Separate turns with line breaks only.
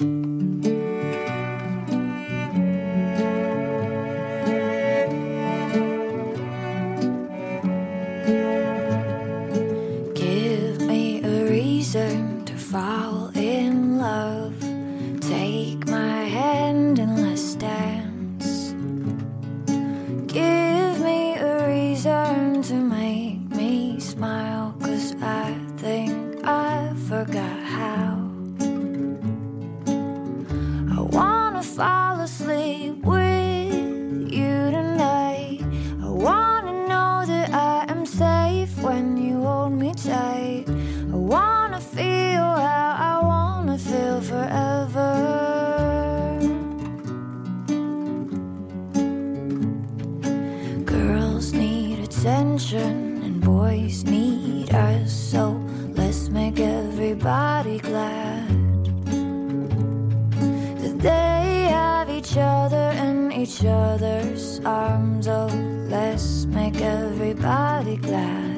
Give me a reason to fall in love. Take my hand and let's dance. Give me a reason to make me smile. Cause I fall asleep with you tonight. I wanna know that I am safe when you hold me tight. I wanna feel how I wanna feel forever. Girls need attention and boys need us, so let's make everybody glad each other's arms. Oh, let's make everybody glad.